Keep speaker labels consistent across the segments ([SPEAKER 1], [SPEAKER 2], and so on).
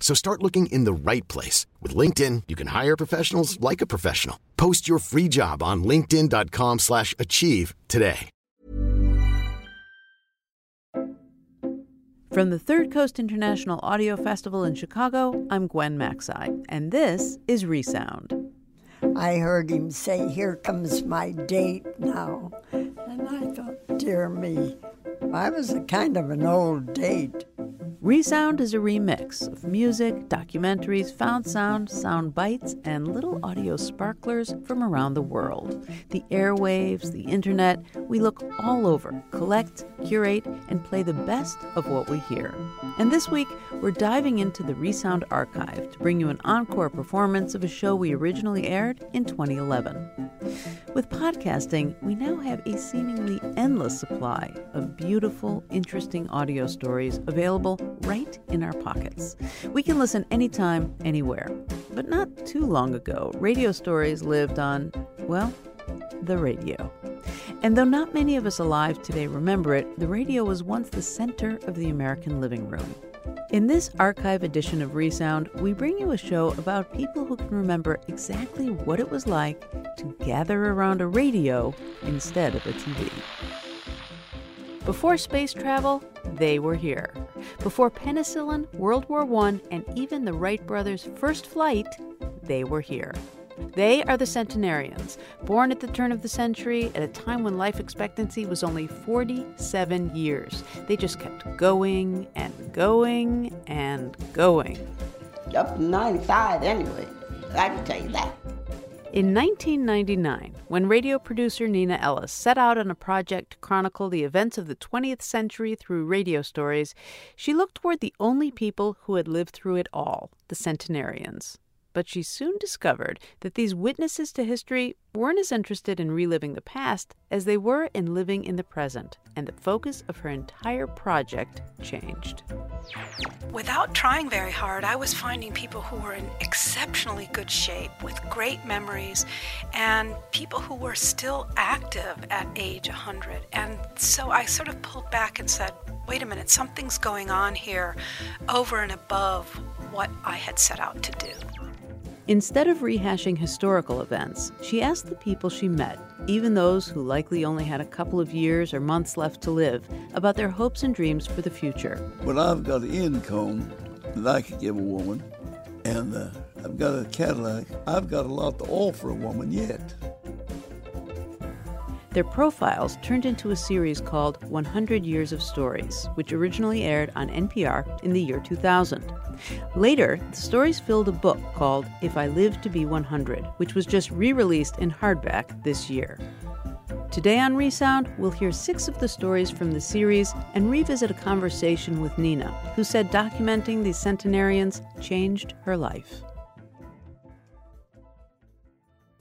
[SPEAKER 1] So start looking in the right place. With LinkedIn, you can hire professionals like a professional. Post your free job on linkedin.com slash achieve today.
[SPEAKER 2] From the Third Coast International Audio Festival in Chicago, I'm Gwen Macsai, and this is Resound.
[SPEAKER 3] I heard him say, Here comes my date now. And I thought, Dear me, I was a kind of an old date.
[SPEAKER 2] Resound is a remix of music, documentaries, found sound, sound bites, and little audio sparklers from around the world. The airwaves, the internet, we look all over, collect, curate, and play the best of what we hear. And this week, we're diving into the Resound archive to bring you an encore performance of a show we originally aired in 2011. With podcasting, we now have a seemingly endless supply of beautiful, interesting audio stories available right in our pockets. We can listen anytime, anywhere. But not too long ago, radio stories lived on, well, the radio. And though not many of us alive today remember it, the radio was once the center of the American living room. In this archive edition of Resound, we bring you a show about people who can remember exactly what it was like to gather around a radio instead of a TV. Before space travel, they were here. Before penicillin, World War I, and even the Wright brothers' first flight, they were here. They are the centenarians, born at the turn of the century at a time when life expectancy was only 47 years. They just kept going and going and going.
[SPEAKER 4] Up to 95 anyway, I can tell you that.
[SPEAKER 2] In 1999, when radio producer Neenah Ellis set out on a project to chronicle the events of the 20th century through radio stories, she looked toward the only people who had lived through it all the centenarians but she soon discovered that these witnesses to history weren't as interested in reliving the past as they were in living in the present, and the focus of her entire project changed.
[SPEAKER 5] Without trying very hard, I was finding people who were in exceptionally good shape with great memories and people who were still active at age 100. And so I sort of pulled back and said, wait a minute, something's going on here over and above what I had set out to do.
[SPEAKER 2] Instead of rehashing historical events, she asked the people she met, even those who likely only had a couple of years or months left to live, about their hopes and dreams for the future.
[SPEAKER 6] Well, I've got an income that I could give a woman, and uh, I've got a Cadillac. I've got a lot to offer a woman yet.
[SPEAKER 2] Their profiles turned into a series called 100 Years of Stories, which originally aired on NPR in the year 2000. Later, the stories filled a book called If I Live to Be 100, which was just re released in hardback this year. Today on Resound, we'll hear six of the stories from the series and revisit a conversation with Neenah, who said documenting these centenarians changed her life.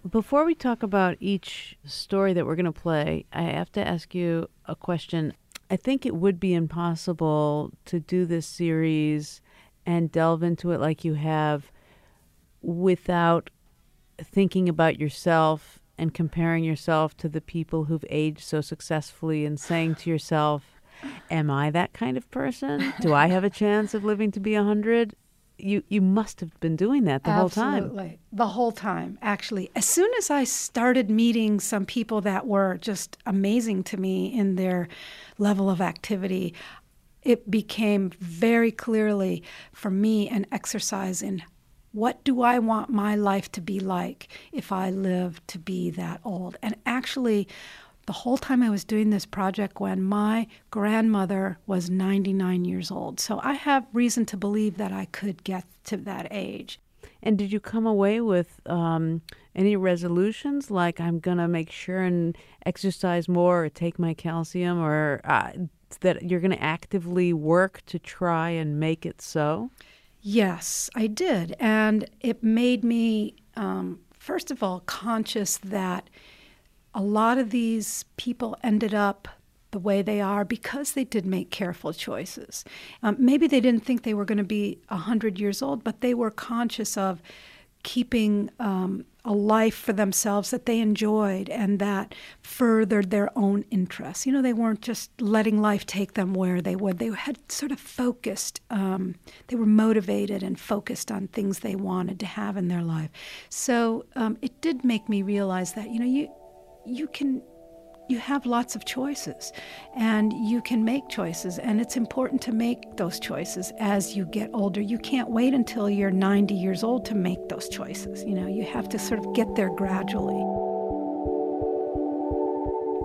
[SPEAKER 2] Before we talk about each story that we're going to play, I have to ask you a question. I think it would be impossible to do this series and delve into it like you have without thinking about yourself and comparing yourself to the people who've aged so successfully and saying to yourself, Am I that kind of person? Do I have a chance of living to be a 100? You you must have been doing that the
[SPEAKER 7] Absolutely.
[SPEAKER 2] whole time.
[SPEAKER 7] Absolutely. The whole time, actually. As soon as I started meeting some people that were just amazing to me in their level of activity, it became very clearly for me an exercise in What do I want my life to be like if I live to be that old? And actually, the whole time I was doing this project, when my grandmother was 99 years old. So I have reason to believe that I could get to that age.
[SPEAKER 2] And did you come away with um, any resolutions like I'm going to make sure and exercise more or take my calcium or uh, that you're going to actively work to try and make it so?
[SPEAKER 7] Yes, I did. And it made me, um, first of all, conscious that a lot of these people ended up the way they are because they did make careful choices. Um, maybe they didn't think they were going to be 100 years old, but they were conscious of keeping um, a life for themselves that they enjoyed and that furthered their own interests. You know, they weren't just letting life take them where they would. They had sort of focused, um, they were motivated and focused on things they wanted to have in their life. So um, it did make me realize that, you know, you, you can you have lots of choices and you can make choices and it's important to make those choices as you get older. You can't wait until you're 90 years old to make those choices you know you have to sort of get there gradually.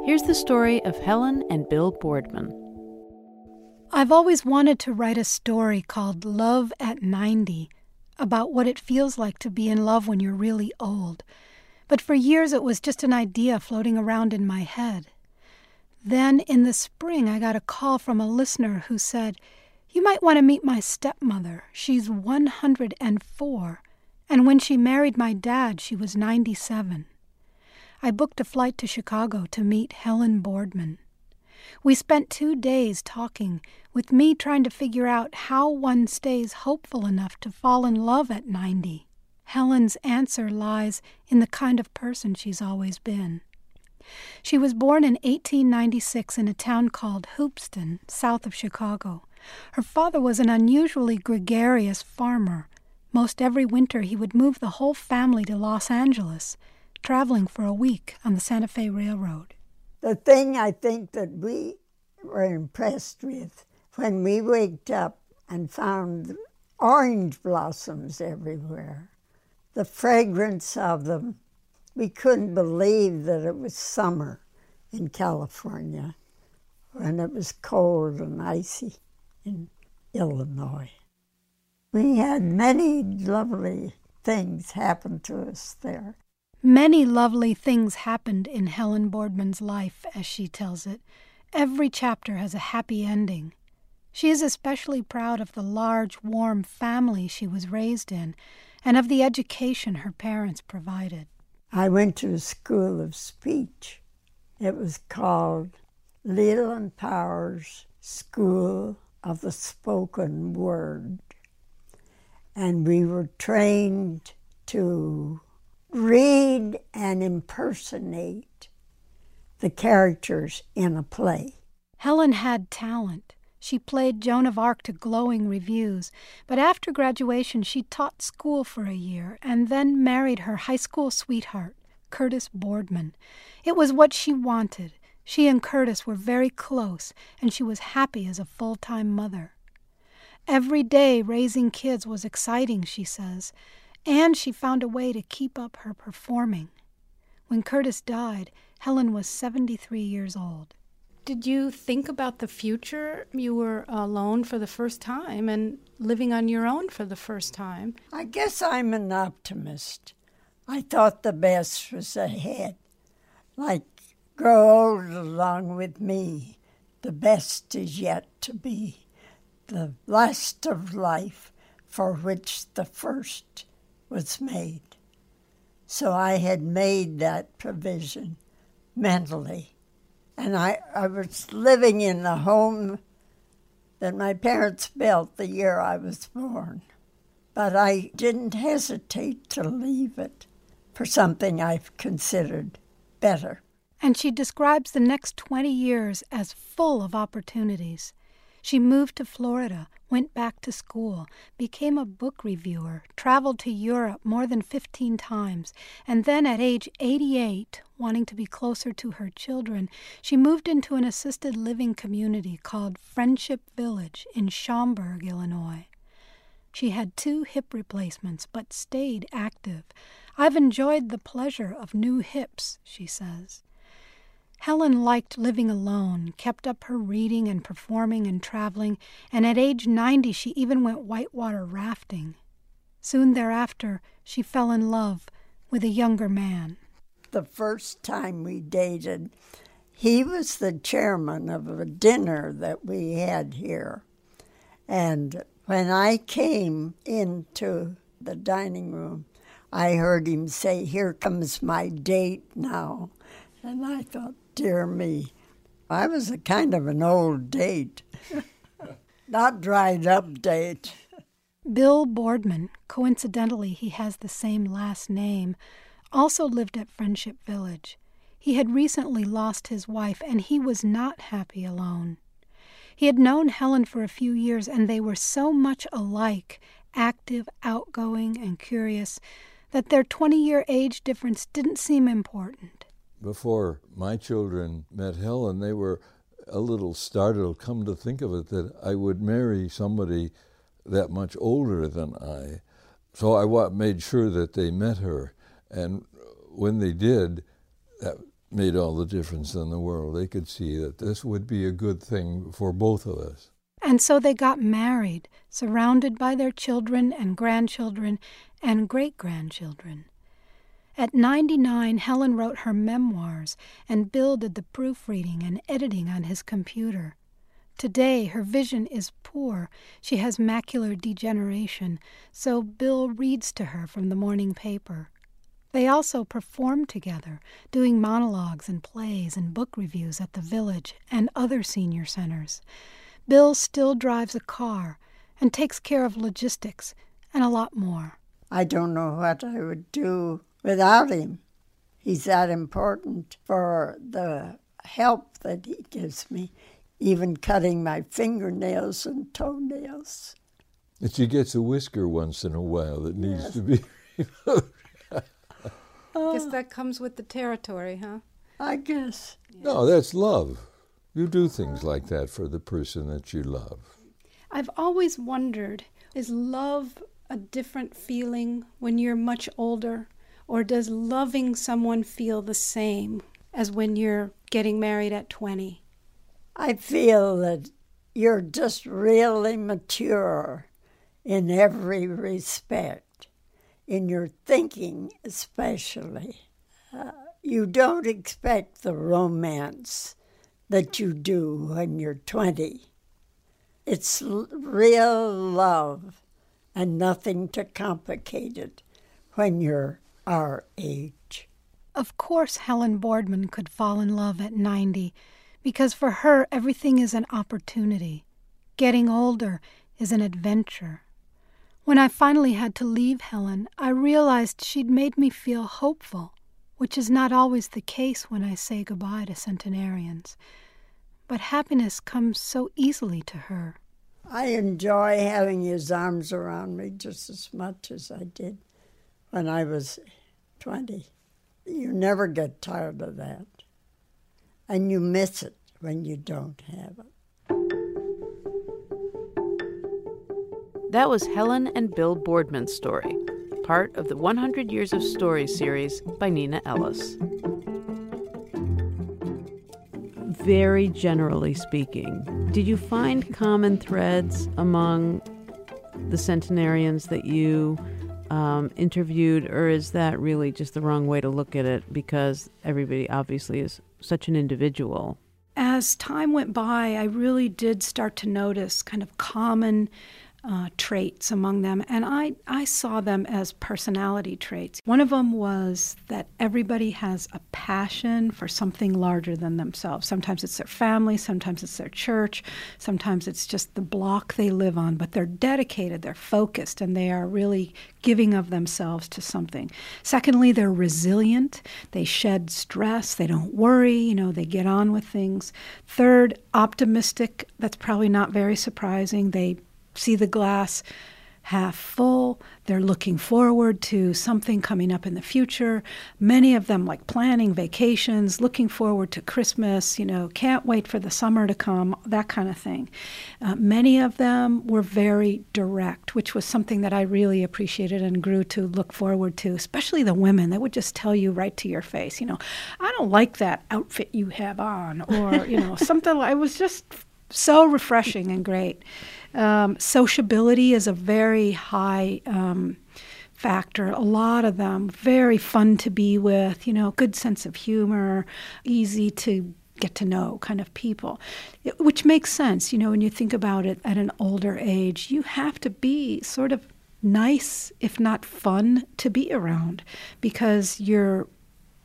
[SPEAKER 2] Here's the story of helen and bill boardman.
[SPEAKER 7] I've always wanted to write a story called love at 90 about what it feels like to be in love when you're really old but for years it was just an idea floating around in my head. Then in the spring, I got a call from a listener who said, You might want to meet my stepmother. She's 104. And when she married my dad, she was 97. I booked a flight to Chicago to meet Helen Boardman. We spent two days talking, with me trying to figure out how one stays hopeful enough to fall in love at 90. Helen's answer lies in the kind of person she's always been. She was born in 1896 in a town called Hoopeston, south of Chicago. Her father was an unusually gregarious farmer. Most every winter he would move the whole family to Los Angeles, traveling for a week on the Santa Fe Railroad.
[SPEAKER 3] The thing I think that we were impressed with when we waked up and found orange blossoms everywhere the fragrance of them. We couldn't believe that it was summer in California when it was cold and icy in Illinois. We had many lovely things happen to us there.
[SPEAKER 7] Many lovely things happened in Helen Boardman's life, as she tells it. Every chapter has a happy ending. She is especially proud of the large, warm family she was raised in and of the education her parents provided.
[SPEAKER 3] I went to a school of speech. It was called Leland Powers School of the Spoken Word. And we were trained to read and impersonate the characters in a play.
[SPEAKER 7] Helen had talent. She played Joan of Arc to glowing reviews, but after graduation she taught school for a year and then married her high school sweetheart, Curtis Boardman. It was what she wanted. She and Curtis were very close, and she was happy as a full time mother. Every day raising kids was exciting, she says, and she found a way to keep up her performing. When Curtis died, Helen was 73 years old. Did you think about the future? You were alone for the first time and living on your own for the first time.
[SPEAKER 3] I guess I'm an optimist. I thought the best was ahead. Like, grow old along with me. The best is yet to be. The last of life for which the first was made. So I had made that provision mentally and I, I was living in the home that my parents built the year I was born. But I didn't hesitate to leave it for something I've considered better.
[SPEAKER 7] And she describes the next 20 years as full of opportunities. She moved to Florida, went back to school, became a book reviewer, traveled to Europe more than 15 times, and then at age 88, wanting to be closer to her children, she moved into an assisted living community called Friendship Village in Schaumburg, Illinois. She had two hip replacements, but stayed active. I've enjoyed the pleasure of new hips, she says. Helen liked living alone, kept up her reading and performing and traveling, and at age 90 she even went whitewater rafting. Soon thereafter, she fell in love with a younger man.
[SPEAKER 3] The first time we dated, he was the chairman of a dinner that we had here. And when I came into the dining room, I heard him say, Here comes my date now. And I thought, Dear me, I was a kind of an old date, not dried up date.
[SPEAKER 7] Bill Boardman, coincidentally, he has the same last name, also lived at Friendship Village. He had recently lost his wife, and he was not happy alone. He had known Helen for a few years, and they were so much alike active, outgoing, and curious that their 20 year age difference didn't seem important.
[SPEAKER 8] Before my children met Helen, they were a little startled, come to think of it, that I would marry somebody that much older than I. So I made sure that they met her. And when they did, that made all the difference in the world. They could see that this would be a good thing for both of us.
[SPEAKER 7] And so they got married, surrounded by their children and grandchildren and great grandchildren. At 99, Helen wrote her memoirs, and Bill did the proofreading and editing on his computer. Today, her vision is poor. She has macular degeneration, so Bill reads to her from the morning paper. They also perform together, doing monologues and plays and book reviews at the village and other senior centers. Bill still drives a car and takes care of logistics and a lot more.
[SPEAKER 3] I don't know what I would do without him. He's that important for the help that he gives me, even cutting my fingernails and toenails.
[SPEAKER 8] And she gets a whisker once in a while that needs
[SPEAKER 3] Yes.
[SPEAKER 8] to be removed.
[SPEAKER 9] Guess that comes with the territory, huh?
[SPEAKER 3] I guess.
[SPEAKER 8] No, that's love. You do things like that for the person that you love.
[SPEAKER 9] I've always wondered is love a different feeling when you're much older? Or does loving someone feel the same as when you're getting married at 20?
[SPEAKER 3] I feel that you're just really mature in every respect, in your thinking especially. Uh, you don't expect the romance that you do when you're 20. It's real love and nothing to complicate it when you're our age.
[SPEAKER 7] Of course, Helen Boardman could fall in love at 90 because for her, everything is an opportunity. Getting older is an adventure. When I finally had to leave Helen, I realized she'd made me feel hopeful, which is not always the case when I say goodbye to centenarians. But happiness comes so easily to her.
[SPEAKER 3] I enjoy having his arms around me just as much as I did when I was 20. You never get tired of that. And you miss it when you don't have it.
[SPEAKER 2] That was Helen and Bill Boardman's story, part of the 100 Years of Stories series by Neenah Ellis. Very generally speaking, did you find common threads among the centenarians that you um, interviewed, or is that really just the wrong way to look at it because everybody obviously is such an individual?
[SPEAKER 5] As time went by, I really did start to notice kind of common uh, traits among them, and I, I saw them as personality traits. One of them was that everybody has a passion for something larger than themselves. Sometimes it's their family, sometimes it's their church, sometimes it's just the block they live on, but they're dedicated, they're focused, and they are really giving of themselves to something. Secondly, they're resilient, they shed stress, they don't worry, you know, they get on with things. Third, optimistic, that's probably not very surprising. They see the glass
[SPEAKER 7] half full. They're looking forward to something coming up in the future. Many of them like planning vacations, looking forward to Christmas, you know, can't wait for the summer to come, that kind of thing. Uh, many of them were very direct, which was something that I really appreciated and grew to look forward to, especially the women. They would just tell you right to your face, you know, I don't like that outfit you have on, or, you know, something. I was just so refreshing and great. Um, sociability is a very high um, factor. A lot of them very fun to be with. You know, good sense of humor, easy to get to know kind of people, it, which makes sense. You know, when you think about it at an older age, you have to be sort of nice, if not fun, to be around because you're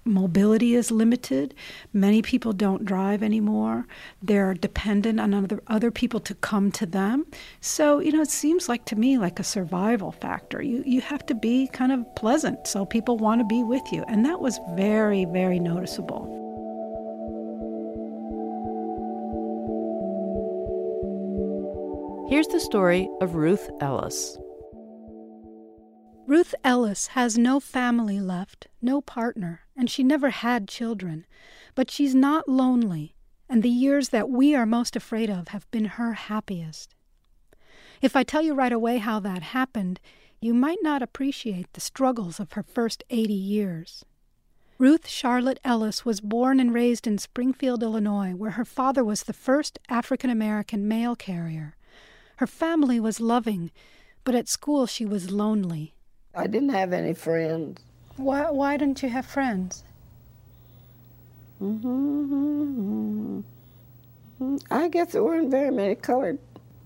[SPEAKER 7] mobility is limited. Many people don't drive anymore. They're dependent on other, other people to come to them. So, you know, it seems like to me like a survival factor. You, you have to be kind of pleasant so people want to be with you. And that was very, very noticeable.
[SPEAKER 2] Here's the story of Ruth Ellis.
[SPEAKER 7] Ruth Ellis has no family left, no partner, and she never had children. But she's not lonely, and the years that we are most afraid of have been her happiest. If I tell you right away how that happened, you might not appreciate the struggles of her first 80 years. Ruth Charlotte Ellis was born and raised in Springfield, Illinois, where her father was the first African American mail carrier. Her family was loving, but at school she was lonely.
[SPEAKER 4] I didn't have any friends.
[SPEAKER 7] Why, why didn't you have friends?
[SPEAKER 4] Mm-hmm. I guess there weren't very many colored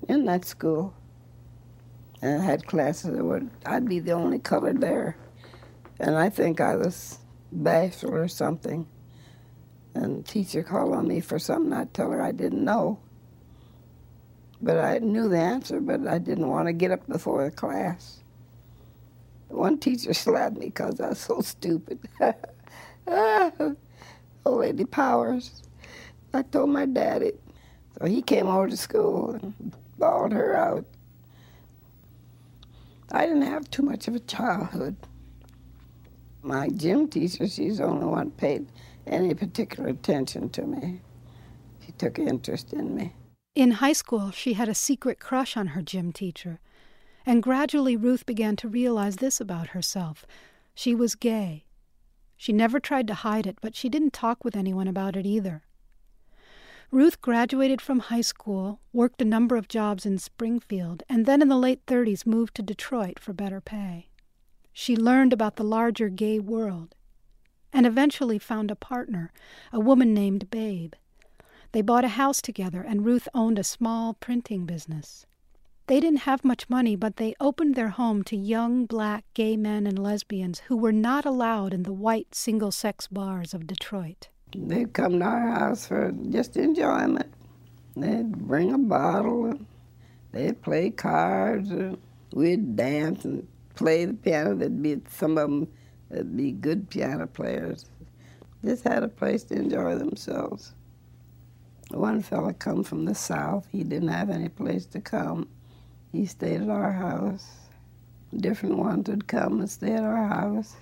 [SPEAKER 4] in that school. And I had classes that would, I'd be the only colored there. And I think I was bashful or something. And the teacher called on me for something I'd tell her I didn't know. But I knew the answer, but I didn't want to get up before the class. One teacher slapped me because I was so stupid. Old Lady Powers. I told my daddy. So he came over to school and bawled her out. I didn't have too much of a childhood. My gym teacher, she's the only one paid any particular attention to me. She took interest in me.
[SPEAKER 7] In high school, she had a secret crush on her gym teacher. And gradually Ruth began to realize this about herself she was gay. She never tried to hide it, but she didn't talk with anyone about it either. Ruth graduated from high school, worked a number of jobs in Springfield, and then in the late 30s moved to Detroit for better pay. She learned about the larger gay world and eventually found a partner, a woman named Babe. They bought a house together, and Ruth owned a small printing business. They didn't have much money, but they opened their home to young black gay men and lesbians who were not allowed in the white single sex bars of Detroit.
[SPEAKER 4] They'd come to our house for just enjoyment. They'd bring a bottle and they'd play cards and we'd dance and play the piano. There'd be some of them that'd be good piano players. Just had a place to enjoy themselves. One fella come from the south. He didn't have any place to come. He stayed at our house. Different ones would come and stay at our house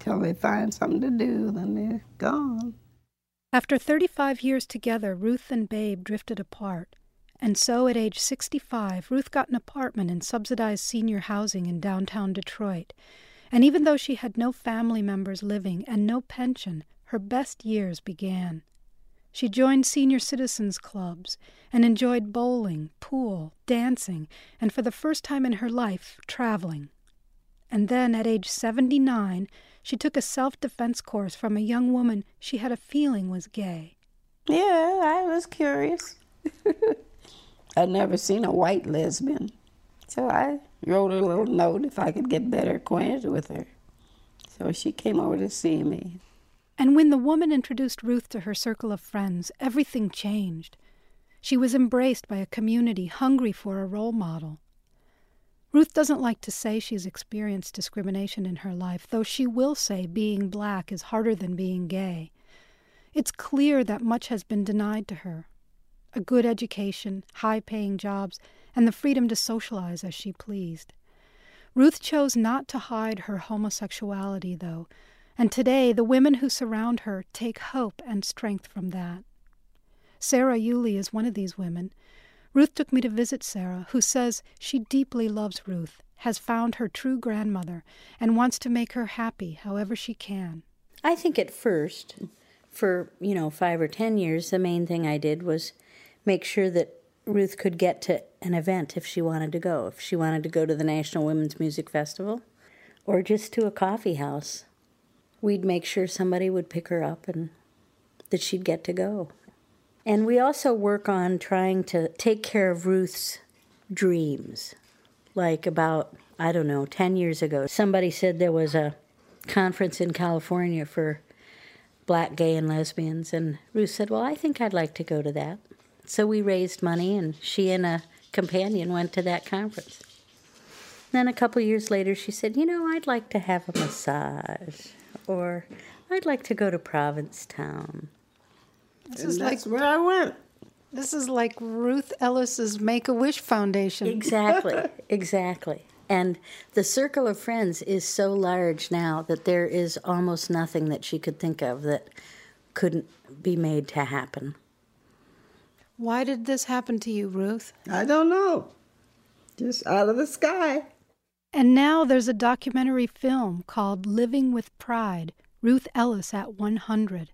[SPEAKER 4] till they find something to do, then they're gone.
[SPEAKER 7] After 35 years together, Ruth and Babe drifted apart. And so at age 65, Ruth got an apartment in subsidized senior housing in downtown Detroit. And even though she had no family members living and no pension, her best years began. She joined senior citizens clubs and enjoyed bowling, pool, dancing, and for the first time in her life, traveling. And then, at age 79, she took a self defense course from a young woman she had a feeling was gay.
[SPEAKER 4] Yeah, I was curious. I'd never seen a white lesbian. So I wrote a little note if I could get better acquainted with her. So she came over to see me.
[SPEAKER 7] And when the woman introduced Ruth to her circle of friends, everything changed. She was embraced by a community hungry for a role model. Ruth doesn't like to say she's experienced discrimination in her life, though she will say being black is harder than being gay. It's clear that much has been denied to her a good education, high paying jobs, and the freedom to socialize as she pleased. Ruth chose not to hide her homosexuality, though, and today the women who surround her take hope and strength from that. Sarah Yulee is one of these women. Ruth took me to visit Sarah, who says she deeply loves Ruth, has found her true grandmother, and wants to make her happy however she can.
[SPEAKER 10] I think at first, for, you know, five or ten years, the main thing I did was make sure that Ruth could get to an event if she wanted to go. If she wanted to go to the National Women's Music Festival or just to a coffee house, we'd make sure somebody would pick her up and that she'd get to go. And we also work on trying to take care of Ruth's dreams. Like about, I don't know, 10 years ago, somebody said there was a conference in California for black, gay, and lesbians. And Ruth said, Well, I think I'd like to go to that. So we raised money, and she and a companion went to that conference. Then a couple years later, she said, You know, I'd like to have a massage, or I'd like to go to Provincetown.
[SPEAKER 4] This and is like where I went.
[SPEAKER 7] This is like Ruth Ellis's Make a Wish Foundation.
[SPEAKER 10] Exactly, exactly. And the circle of friends is so large now that there is almost nothing that she could think of that couldn't be made to happen.
[SPEAKER 7] Why did this happen to you, Ruth?
[SPEAKER 4] I don't know. Just out of the sky.
[SPEAKER 7] And now there's a documentary film called Living with Pride Ruth Ellis at 100.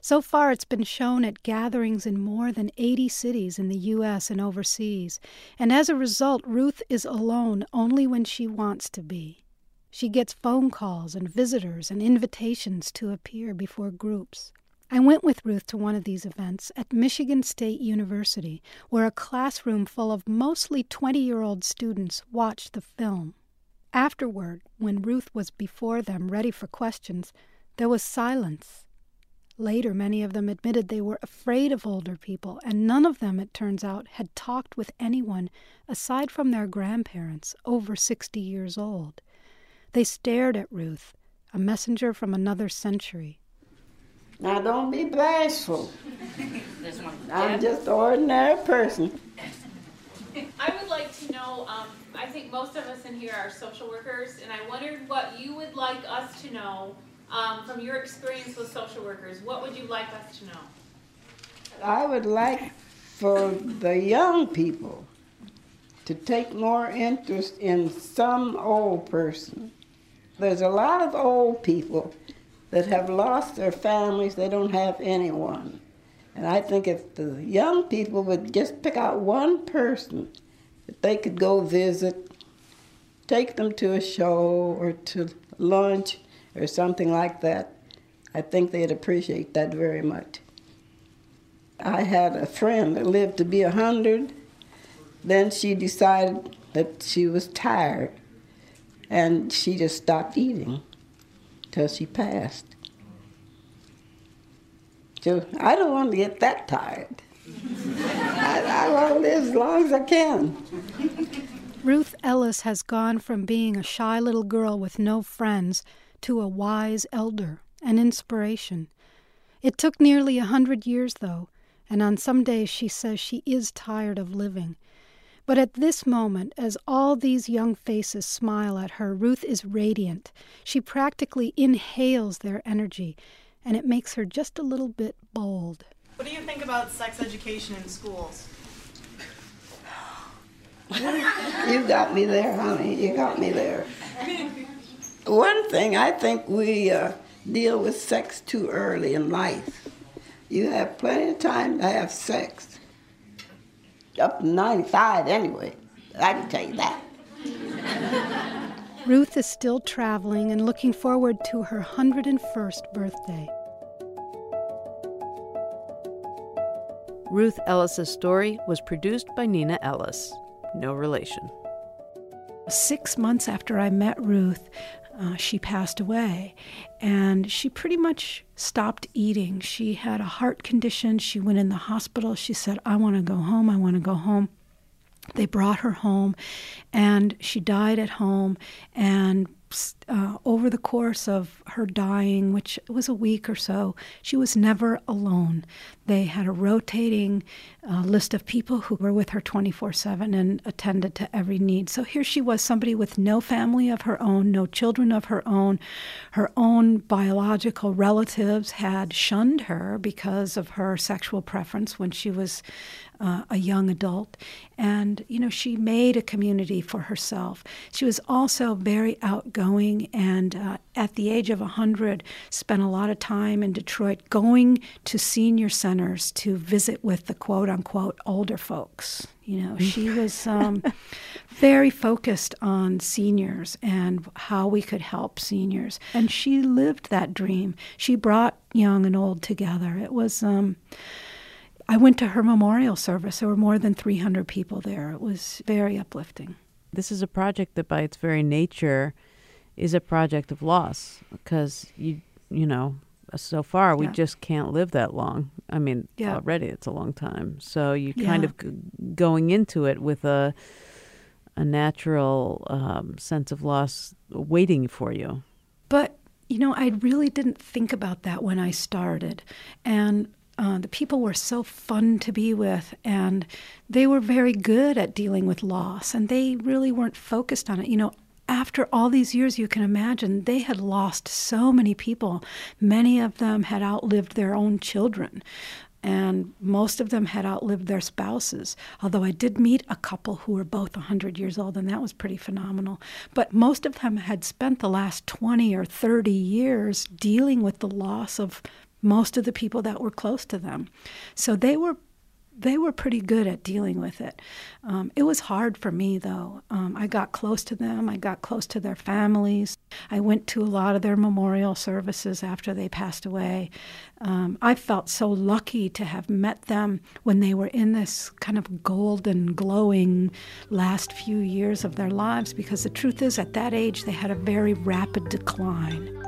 [SPEAKER 7] So far, it's been shown at gatherings in more than 80 cities in the U.S. and overseas. And as a result, Ruth is alone only when she wants to be. She gets phone calls and visitors and invitations to appear before groups. I went with Ruth to one of these events at Michigan State University, where a classroom full of mostly 20 year old students watched the film. Afterward, when Ruth was before them ready for questions, there was silence. Later, many of them admitted they were afraid of older people, and none of them, it turns out, had talked with anyone aside from their grandparents over 60 years old. They stared at Ruth, a messenger from another century.
[SPEAKER 4] Now, don't be bashful. I'm just an ordinary person.
[SPEAKER 11] I would like to know um, I think most of us in here are social workers, and I wondered what you would like us to know um, from your experience with social workers, what would you like us to know?
[SPEAKER 4] I would like for the young people to take more interest in some old person. There's a lot of old people that have lost their families, they don't have anyone. And I think if the young people would just pick out one person that they could go visit, take them to a show or to lunch, or something like that, I think they'd appreciate that very much. I had a friend that lived to be a hundred. Then she decided that she was tired, and she just stopped eating till she passed. So I don't want to get that tired. I, I want to live as long as I can.
[SPEAKER 7] Ruth Ellis has gone from being a shy little girl with no friends to a wise elder, an inspiration. It took nearly a hundred years, though, and on some days she says she is tired of living. But at this moment, as all these young faces smile at her, Ruth is radiant. She practically inhales their energy, and it makes her just a little bit bold.
[SPEAKER 12] What do you think about sex education in schools?
[SPEAKER 4] you got me there, honey. You got me there. One thing, I think we uh, deal with sex too early in life. You have plenty of time to have sex. Up to 95 anyway. I can tell you that.
[SPEAKER 7] Ruth is still traveling and looking forward to her 101st birthday.
[SPEAKER 2] Ruth Ellis's story was produced by Neenah Ellis. No relation.
[SPEAKER 7] Six months after I met Ruth, uh, she passed away. And she pretty much stopped eating. She had a heart condition. She went in the hospital. She said, I want to go home. I want to go home. They brought her home, and she died at home. And uh, over the course of her dying, which was a week or so, she was never alone. They had a rotating uh, list of people who were with her 24 7 and attended to every need. So here she was, somebody with no family of her own, no children of her own. Her own biological relatives had shunned her because of her sexual preference when she was uh, a young adult. And, you know, she made a community for herself. She was also very outgoing and uh, at the age of 100 spent a lot of time in Detroit going to senior centers to visit with the quote unquote older folks. You know, she was um, very focused on seniors and how we could help seniors. And she lived that dream. She brought young and old together. It was. Um, I went to her memorial service. There were more than 300 people there. It was very uplifting.
[SPEAKER 2] This is a project that, by its very nature, is a project of loss because you, you know, so far we
[SPEAKER 7] Yeah.
[SPEAKER 2] just can't live that long. I mean,
[SPEAKER 7] Yeah.
[SPEAKER 2] already it's a long time. So you kind of g- going into it with a a natural um, sense of loss waiting for you.
[SPEAKER 7] But, you know, I really didn't think about that when I started. And uh, the people were so fun to be with, and they were very good at dealing with loss, and they really weren't focused on it. You know, after all these years, you can imagine they had lost so many people. Many of them had outlived their own children, and most of them had outlived their spouses. Although I did meet a couple who were both 100 years old, and that was pretty phenomenal. But most of them had spent the last 20 or 30 years dealing with the loss of most of the people that were close to them. So they were they were pretty good at dealing with it. Um, it was hard for me, though. Um, I got close to them, I got close to their families. I went to a lot of their memorial services after they passed away. Um, I felt so lucky to have met them when they were in this kind of golden, glowing last few years of their lives, because the truth is, at that age, they had a very rapid decline.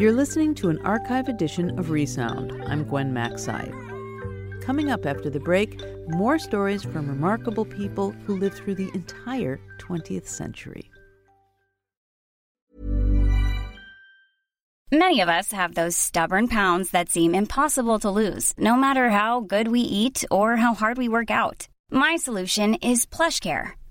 [SPEAKER 2] You're listening to an archive edition of Resound. I'm Gwen Macsai. Coming up after the break, more stories from remarkable people who lived through the entire 20th century.
[SPEAKER 13] Many of us have those stubborn pounds that seem impossible to lose, no matter how good we eat or how hard we work out. My solution is PlushCare.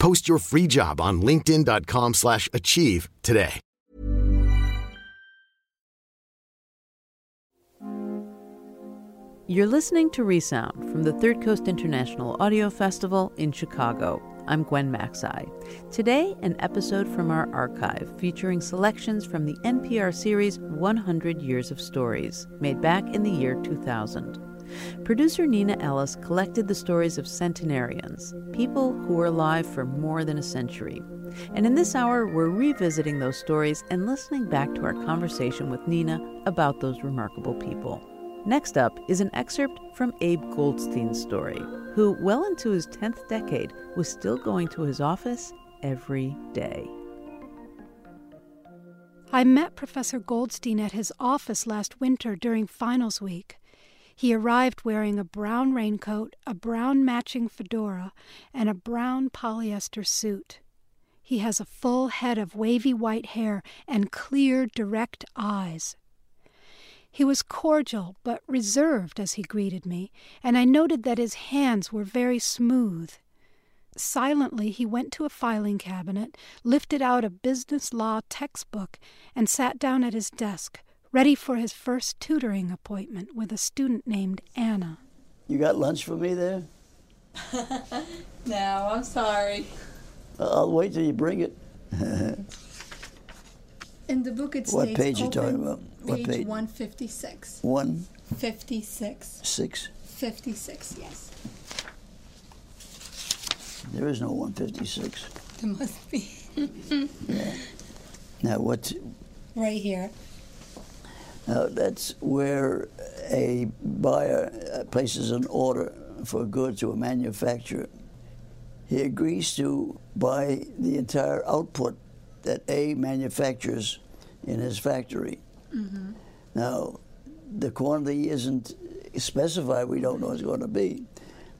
[SPEAKER 1] Post your free job on linkedin.com/achieve slash achieve today.
[SPEAKER 2] You're listening to Resound from the Third Coast International Audio Festival in Chicago. I'm Gwen Macsai. Today, an episode from our archive featuring selections from the NPR series 100 Years of Stories, made back in the year 2000. Producer Neenah Ellis collected the stories of centenarians, people who were alive for more than a century. And in this hour, we're revisiting those stories and listening back to our conversation with Neenah about those remarkable people. Next up is an excerpt from Abe Goldstein's story, who, well into his 10th decade, was still going to his office every day.
[SPEAKER 7] I met Professor Goldstein at his office last winter during finals week. He arrived wearing a brown raincoat, a brown matching fedora, and a brown polyester suit. He has a full head of wavy white hair and clear, direct eyes. He was cordial but reserved as he greeted me, and I noted that his hands were very smooth. Silently, he went to a filing cabinet, lifted out a business law textbook, and sat down at his desk, ready for his first tutoring appointment with a student named Anna.
[SPEAKER 6] You got lunch for me there?
[SPEAKER 14] no, I'm sorry.
[SPEAKER 6] Uh, I'll wait till you bring it.
[SPEAKER 14] In the book, it
[SPEAKER 6] What
[SPEAKER 14] states
[SPEAKER 6] page you
[SPEAKER 14] open
[SPEAKER 6] talking about? What
[SPEAKER 14] page
[SPEAKER 6] page?
[SPEAKER 14] 156.
[SPEAKER 6] One,
[SPEAKER 14] 56.
[SPEAKER 6] six.
[SPEAKER 14] 56, yes.
[SPEAKER 6] There is no 156.
[SPEAKER 14] There must be. yeah.
[SPEAKER 6] Now, what?
[SPEAKER 14] right here.
[SPEAKER 6] Now, that's where a buyer uh, places an order for goods good to a manufacturer. He agrees to buy the entire output that A manufactures in his factory.
[SPEAKER 14] Mm-hmm.
[SPEAKER 6] Now, the quantity isn't specified, we don't know what it's going to be,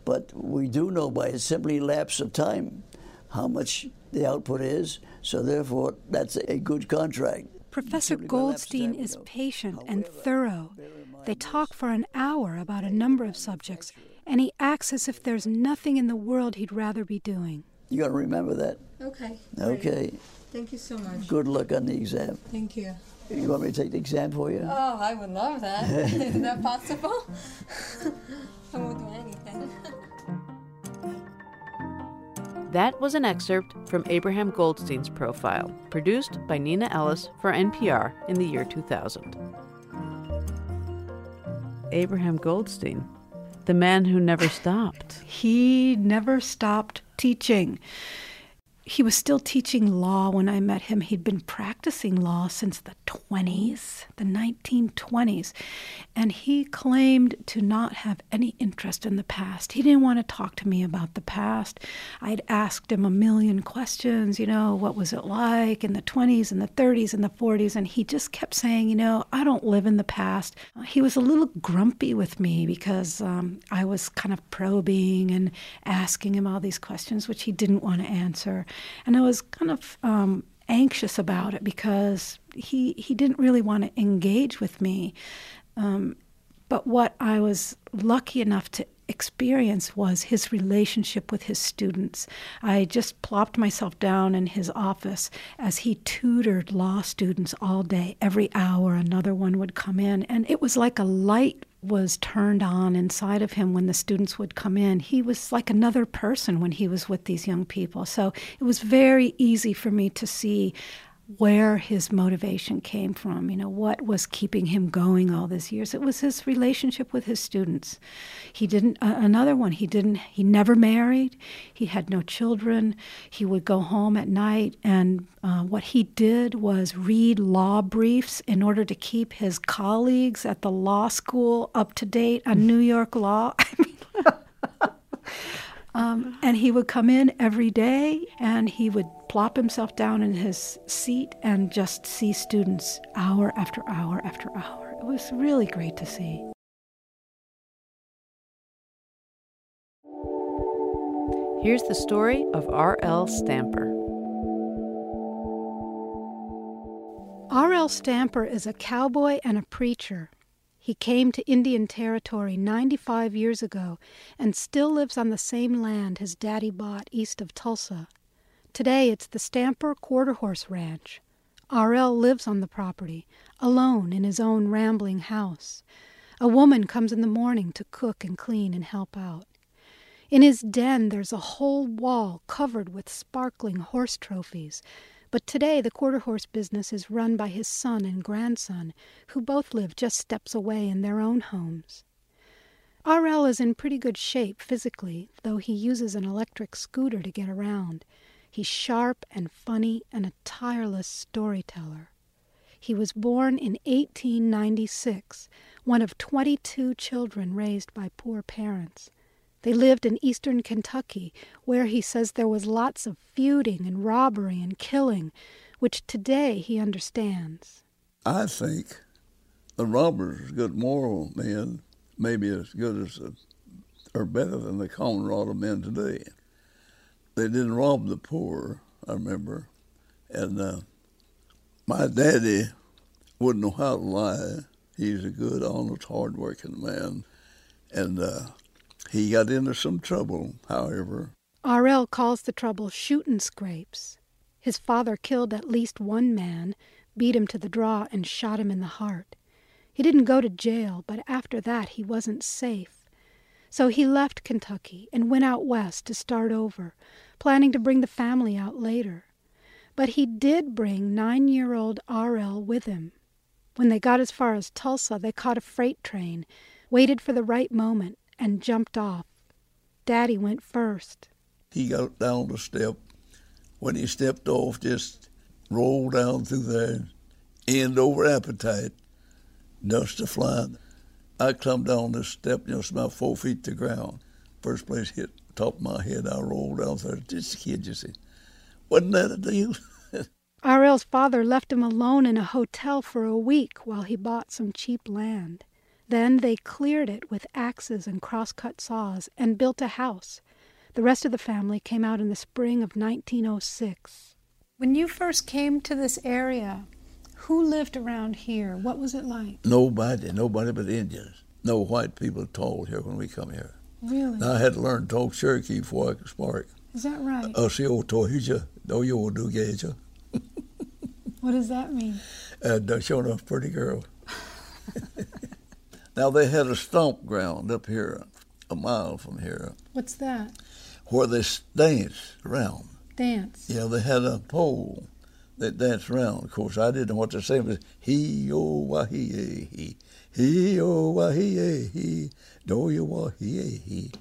[SPEAKER 6] but we do know by a simply lapse of time how much the output is, so therefore that's a good contract.
[SPEAKER 7] Professor Goldstein is patient and thorough. They talk for an hour about a number of subjects, and he acts as if there's nothing in the world he'd rather be doing.
[SPEAKER 6] You got to remember that.
[SPEAKER 14] Okay.
[SPEAKER 6] Okay.
[SPEAKER 14] Thank you so much.
[SPEAKER 6] Good luck on the exam.
[SPEAKER 14] Thank you.
[SPEAKER 6] You want me to take the exam for you?
[SPEAKER 14] Oh, I would love that. Is that possible? I won't do anything.
[SPEAKER 2] That was an excerpt from Abraham Goldstein's profile, produced by Neenah Ellis for NPR in the year 2000. Abraham Goldstein, the man who never stopped.
[SPEAKER 7] He never stopped teaching. He was still teaching law when I met him. He'd been practicing law since the 20s, the 1920s, and he claimed to not have any interest in the past. He didn't want to talk to me about the past. I'd asked him a million questions, you know, what was it like in the 20s and the 30s and the 40s, and he just kept saying, you know, I don't live in the past. He was a little grumpy with me because um, I was kind of probing and asking him all these questions, which he didn't want to answer. And I was kind of um, anxious about it because he he didn't really want to engage with me. Um, but what I was lucky enough to experience was his relationship with his students. I just plopped myself down in his office as he tutored law students all day. Every hour, another one would come in, and it was like a light was turned on inside of him when the students would come in. He was like another person when he was with these young people. So it was very easy for me to see where his motivation came from, you know, what was keeping him going all these years. It was his relationship with his students. He didn't, uh, another one, he didn't, he never married, he had no children. He would go home at night, and uh, what he did was read law briefs in order to keep his colleagues at the law school up to date on New York law. I mean, um, and he would come in every day and he would plop himself down in his seat and just see students hour after hour after hour. It was really great to see. Here's the story of R.L. Stamper. R.L. Stamper is a cowboy and a preacher. He came to Indian Territory 95 years ago and still lives on the same land his daddy bought east of Tulsa. Today it's the Stamper Quarter Horse Ranch. R.L. lives on the property, alone in his own rambling house. A woman comes in the morning to cook and clean and help out. In his den there's a whole wall covered with sparkling horse trophies, but today the quarter horse business is run by his son and grandson, who both live just steps away in their own homes. R.L. is in pretty good shape physically, though he uses an electric scooter to get around. He's sharp and funny and a tireless storyteller. He was born in 1896, one of 22 children raised by poor parents. They lived in eastern Kentucky, where he says there was lots of feuding and robbery and killing, which today he understands.
[SPEAKER 6] I think the robbers, good moral men, maybe as good as, the, or better than the of men today. They didn't rob the poor, I remember. And uh, my daddy wouldn't know how to lie. He's a good, honest, hard-working man. And uh, he got into some trouble, however.
[SPEAKER 7] R.L. calls the trouble shootin' scrapes. His father killed at least one man, beat him to the draw, and shot him in the heart. He didn't go to jail, but after that he wasn't safe. So he left Kentucky and went out west to start over, planning to bring the family out later. But he did bring nine year old R.L. with him. When they got as far as Tulsa, they caught a freight train, waited for the right moment, and jumped off. Daddy went first.
[SPEAKER 6] He got down the step. When he stepped off, just rolled down through there, end over appetite, dust a flying. I climbed down the step, you know, it's about four feet to ground. First place hit top of my head, I rolled down there. Just a kid, you see. Wasn't that a deal?
[SPEAKER 7] R.L.'s father left him alone in a hotel for a week while he bought some cheap land. Then they cleared it with axes and crosscut saws and built a house. The rest of the family came out in the spring of 1906. When you first came to this area, who lived around here? What was it like?
[SPEAKER 6] Nobody, nobody but Indians. No white people at all here when we come here.
[SPEAKER 7] Really?
[SPEAKER 6] Now, I had to learn to talk Cherokee before I could spark.
[SPEAKER 7] Is that right?
[SPEAKER 6] See, old Tohija, do you do geja?
[SPEAKER 7] What does that mean?
[SPEAKER 6] And uh, showing off pretty girl. now, they had a stomp ground up here, a mile from here,
[SPEAKER 7] What's that?
[SPEAKER 6] where they dance around.
[SPEAKER 7] Dance.
[SPEAKER 6] Yeah, they had a pole that danced around. Of course, I didn't know what to say. It was he oh wah he eh, he he oh wah he eh, he do you wah he eh, he.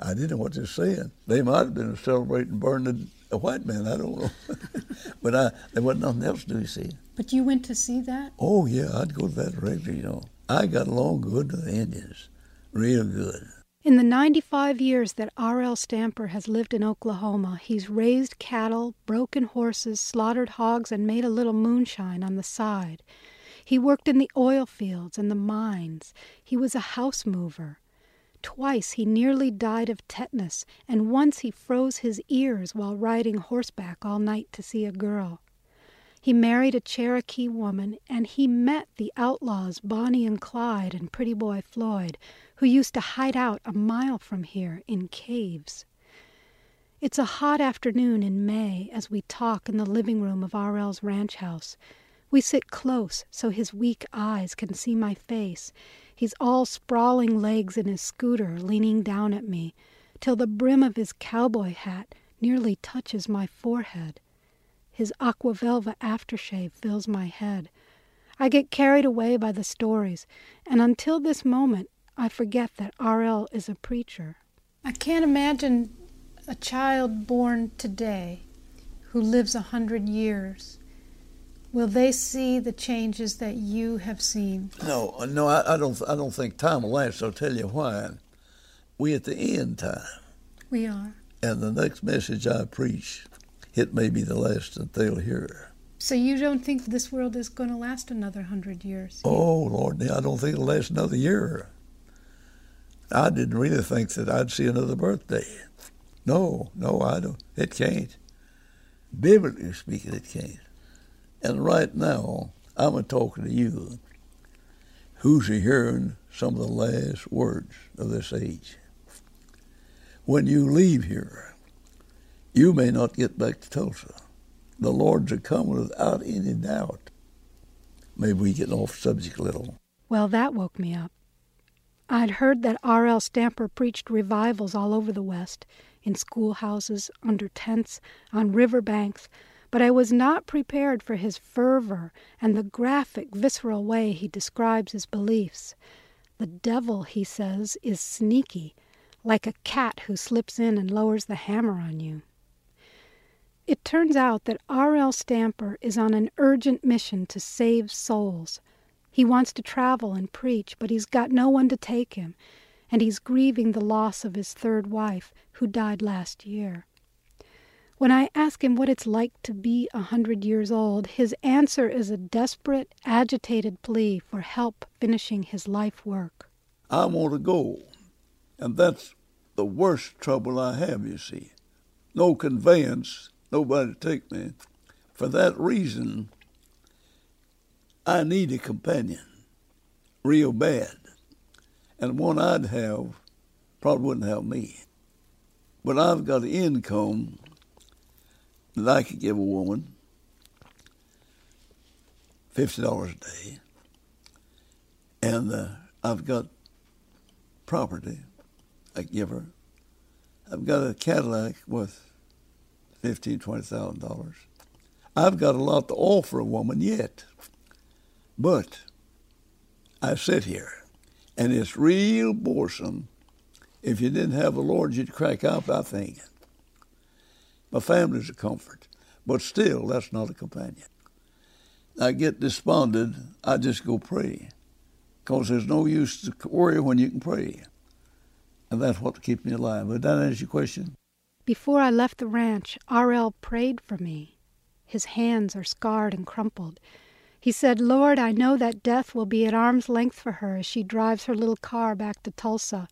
[SPEAKER 6] I didn't know what they were saying. They might have been celebrating burning a white man. I don't know, but I there wasn't nothing else to do. You see.
[SPEAKER 7] But you went to see that?
[SPEAKER 6] Oh yeah, I'd go to that regularly. You know, I got along good with the Indians, real good.
[SPEAKER 7] In the 95 years that R.L. Stamper has lived in Oklahoma, he's raised cattle, broken horses, slaughtered hogs, and made a little moonshine on the side. He worked in the oil fields and the mines. He was a house mover. Twice he nearly died of tetanus, and once he froze his ears while riding horseback all night to see a girl. He married a Cherokee woman, and he met the outlaws Bonnie and Clyde and Pretty Boy Floyd, who used to hide out a mile from here in caves. It's a hot afternoon in May as we talk in the living room of R.L.'s ranch house. We sit close so his weak eyes can see my face. He's all sprawling legs in his scooter, leaning down at me, till the brim of his cowboy hat nearly touches my forehead. His aqua velva aftershave fills my head. I get carried away by the stories, and until this moment, I forget that R.L. is a preacher. I can't imagine a child born today who lives a hundred years. Will they see the changes that you have seen?
[SPEAKER 6] No, no, I, I don't. I don't think time will last. I'll tell you why. We at the end time,
[SPEAKER 7] We are.
[SPEAKER 6] and the next message I preach, it may be the last that they'll hear.
[SPEAKER 7] So you don't think this world is going to last another hundred years?
[SPEAKER 6] Oh Lord, I don't think it'll last another year. I didn't really think that I'd see another birthday. No, no, I don't. It can't. Biblically speaking, it can't. And right now, I'm a talking to you, who's a hearing some of the last words of this age. When you leave here, you may not get back to Tulsa. The Lord's a coming without any doubt. Maybe we get off subject a little.
[SPEAKER 7] Well, that woke me up. I'd heard that R.L. Stamper preached revivals all over the West, in schoolhouses, under tents, on river banks, but I was not prepared for his fervor and the graphic, visceral way he describes his beliefs. The devil, he says, is sneaky, like a cat who slips in and lowers the hammer on you. It turns out that R.L. Stamper is on an urgent mission to save souls. He wants to travel and preach, but he's got no one to take him, and he's grieving the loss of his third wife, who died last year. When I ask him what it's like to be a hundred years old, his answer is a desperate, agitated plea for help finishing his life work.
[SPEAKER 6] I want to go. And that's the worst trouble I have, you see. No conveyance, nobody to take me. For that reason, I need a companion real bad. And one I'd have probably wouldn't help me. But I've got an income that I could give a woman $50 a day. And uh, I've got property I give her. I've got a Cadillac worth fifteen, twenty thousand dollars. I've got a lot to offer a woman yet, but I sit here, and it's real boresome. If you didn't have the Lord, you'd crack up. I think. My family's a comfort, but still, that's not a companion. I get despondent. I just go pray, because there's no use to worry when you can pray. And that's what keeps me alive. But that answer your question?
[SPEAKER 7] Before I left the ranch, R.L. prayed for me. His hands are scarred and crumpled. He said, Lord, I know that death will be at arm's length for her as she drives her little car back to Tulsa,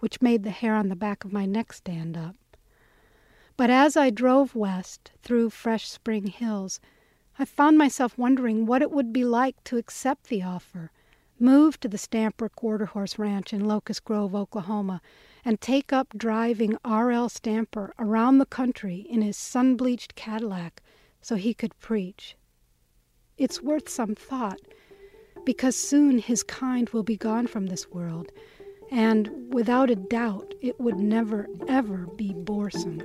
[SPEAKER 7] which made the hair on the back of my neck stand up. But as I drove west through fresh spring hills, I found myself wondering what it would be like to accept the offer move to the Stamper Quarter Horse Ranch in Locust Grove, Oklahoma, and take up driving R.L. Stamper around the country in his sun bleached Cadillac so he could preach. It's worth some thought, because soon his kind will be gone from this world, and without a doubt it would never, ever be boresome.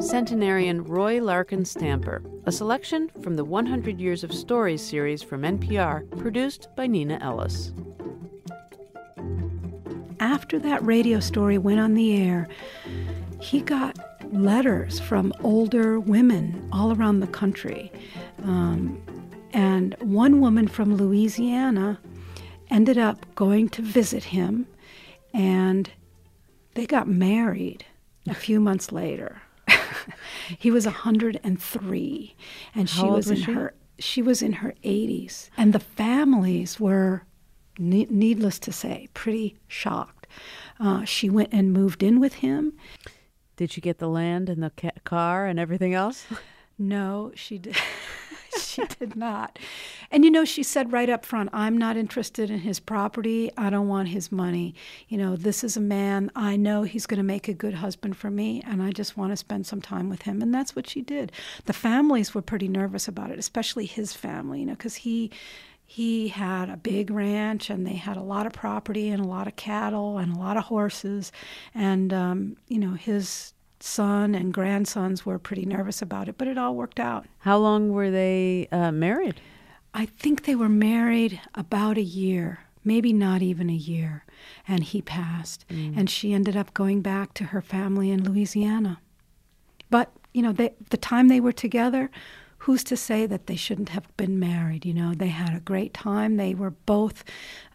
[SPEAKER 2] Centenarian Roy Larkin Stamper, a selection from the 100 Years of Stories series from NPR, produced by Neenah Ellis.
[SPEAKER 7] After that radio story went on the air, he got letters from older women all around the country. Um, and one woman from Louisiana ended up going to visit him, and they got married a few months later. he was 103 and she
[SPEAKER 2] How old
[SPEAKER 7] was,
[SPEAKER 2] was
[SPEAKER 7] in
[SPEAKER 2] she?
[SPEAKER 7] her she was in her 80s and the families were ne- needless to say pretty shocked. Uh, she went and moved in with him.
[SPEAKER 2] Did she get the land and the ca- car and everything else?
[SPEAKER 7] no she did she did not. And you know she said right up front i'm not interested in his property. I don't want his money. You know this is a man. I know he's going to make a good husband for me and i just want to spend some time with him. And that's what she did. The families were pretty nervous about it especially his family you know because he he had a big ranch and they had a lot of property and a lot of cattle and a lot of horses and um, you know his son and grandsons were pretty nervous about it but it all worked out
[SPEAKER 2] How long were they uh, married?
[SPEAKER 7] I think they were married about a year, maybe not even a year, and he passed. And she ended up going back to her family in Louisiana. But, you know, they, the time they were together, who's to say that they shouldn't have been married? You know, they had a great time. They were both